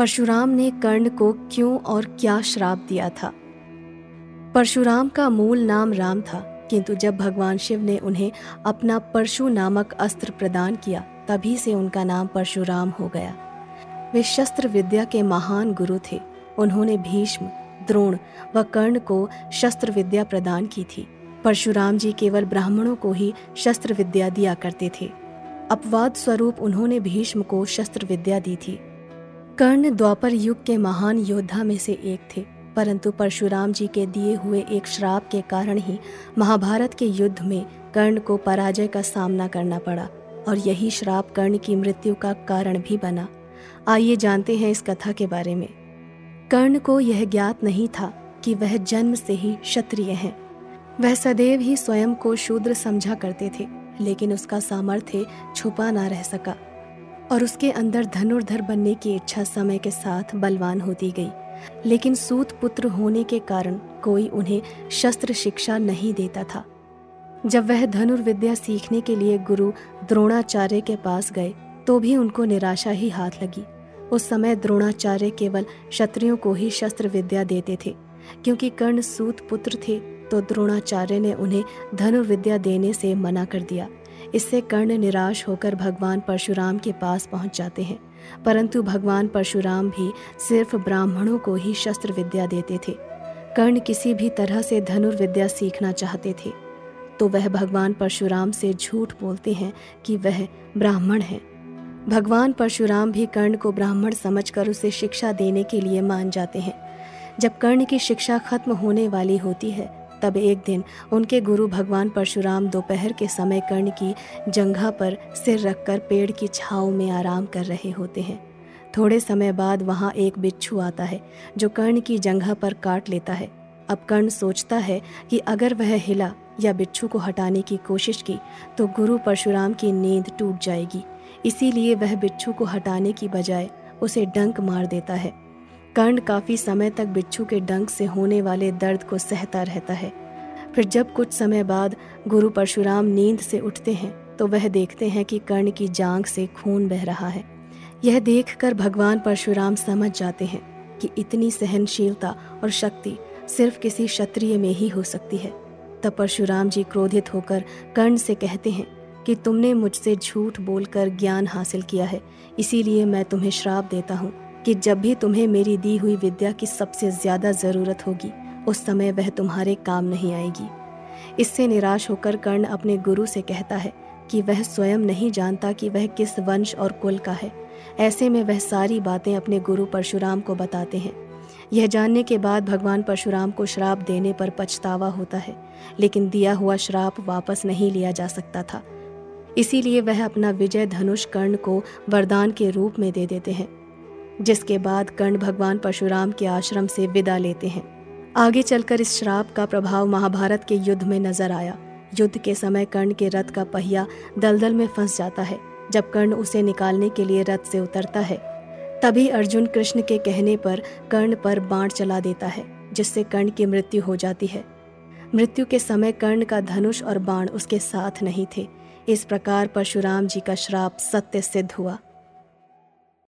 परशुराम ने कर्ण को क्यों और क्या श्राप दिया था? परशुराम का मूल नाम राम था, किंतु जब भगवान शिव ने उन्हें अपना परशु नामक अस्त्र प्रदान किया, तभी से उनका नाम परशुराम हो गया। वे शस्त्र विद्या के महान गुरु थे। उन्होंने भीष्म, द्रोण व कर्ण को शस्त्र विद्या प्रदान की थी। परशुराम जी केवल ब्राह्मणों को ही शस्त्र विद्या दिया करते थे। अपवाद स्वरूप उन्होंने भीष्म को शस्त्र विद्या दी थी। कर्ण द्वापर युग के महान योद्धा में से एक थे, परंतु परशुराम जी के दिए हुए एक श्राप के कारण ही महाभारत के युद्ध में कर्ण को पराजय का सामना करना पड़ा, और यही श्राप कर्ण की मृत्यु का कारण भी बना। आइए जानते हैं इस कथा के बारे में। कर्ण को यह ज्ञात नहीं था कि वह जन्म से ही क्षत्रिय है। वह सदैव ही स्वयं को शूद्र समझा करते थे, लेकिन उसका सामर्थ्य छुपा ना रह सका। और उसके अंदर धनुर्धर बनने की इच्छा समय के साथ बलवान होती गई। लेकिन सूत पुत्र होने के कारण कोई उन्हें शस्त्र शिक्षा नहीं देता था। जब वह धनुर्विद्या सीखने के लिए गुरु द्रोणाचार्य के पास गए तो भी उनको निराशा ही हाथ लगी। उस समय द्रोणाचार्य केवल क्षत्रियों को ही शस्त्र विद्या देते थे। क्योंकि कर्ण सूत पुत्र थे तो द्रोणाचार्य ने उन्हें धनुर्विद्या देने से मना कर दिया। इससे कर्ण निराश होकर भगवान परशुराम के पास पहुँच जाते हैं। परंतु भगवान परशुराम भी सिर्फ़ ब्राह्मणों को ही शस्त्र विद्या देते थे। कर्ण किसी भी तरह से धनुर्विद्या सीखना चाहते थे। तो वह भगवान परशुराम से झूठ बोलते हैं कि वह ब्राह्मण है। भगवान परशुराम भी कर्ण को ब्राह्मण समझकर उसे शिक्षा देने के लिए मान जाते हैं। जब कर्ण की शिक्षा खत्म होने वाली होती है तब एक दिन उनके गुरु भगवान परशुराम दोपहर के समय कर्ण की जंघा पर सिर रखकर पेड़ की छाव में आराम कर रहे होते हैं। थोड़े समय बाद वहाँ एक बिच्छू आता है, जो कर्ण की जंघा पर काट लेता है। अब कर्ण सोचता है कि अगर वह हिला या बिच्छू को हटाने की कोशिश की तो गुरु परशुराम की नींद टूट जाएगी। इसीलिए वह बिच्छू को हटाने की बजाय उसे डंक मार देता है। कर्ण काफ़ी समय तक बिच्छू के डंक से होने वाले दर्द को सहता रहता है। फिर जब कुछ समय बाद गुरु परशुराम नींद से उठते हैं तो वह देखते हैं कि कर्ण की जांग से खून बह रहा है। यह देखकर भगवान परशुराम समझ जाते हैं कि इतनी सहनशीलता और शक्ति सिर्फ़ किसी क्षत्रिय में ही हो सकती है। तब परशुराम जी क्रोधित होकर कर्ण से कहते हैं कि तुमने मुझसे झूठ बोलकर ज्ञान हासिल किया है, इसीलिए मैं तुम्हें श्राप देता हूँ। कि जब भी तुम्हें मेरी दी हुई विद्या की सबसे ज़्यादा ज़रूरत होगी, उस समय वह तुम्हारे काम नहीं आएगी। इससे निराश होकर कर्ण अपने गुरु से कहता है कि वह स्वयं नहीं जानता कि वह किस वंश और कुल का है। ऐसे में वह सारी बातें अपने गुरु परशुराम को बताते हैं। यह जानने के बाद भगवान परशुराम को श्राप देने पर पछतावा होता है, लेकिन दिया हुआ श्राप वापस नहीं लिया जा सकता था। इसीलिए वह अपना विजय धनुष कर्ण को वरदान के रूप में दे देते हैं। जिसके बाद कर्ण भगवान परशुराम के आश्रम से विदा लेते हैं। आगे चलकर इस श्राप का प्रभाव महाभारत के युद्ध में नज़र आया। युद्ध के समय कर्ण के रथ का पहिया दलदल में फंस जाता है, जब कर्ण उसे निकालने के लिए रथ से उतरता है। तभी अर्जुन कृष्ण के कहने पर कर्ण पर बाण चला देता है, जिससे कर्ण की मृत्यु हो जाती है। मृत्यु के समय कर्ण का धनुष और बाण उसके साथ नहीं थे। इस प्रकार परशुराम जी का श्राप सत्य सिद्ध हुआ।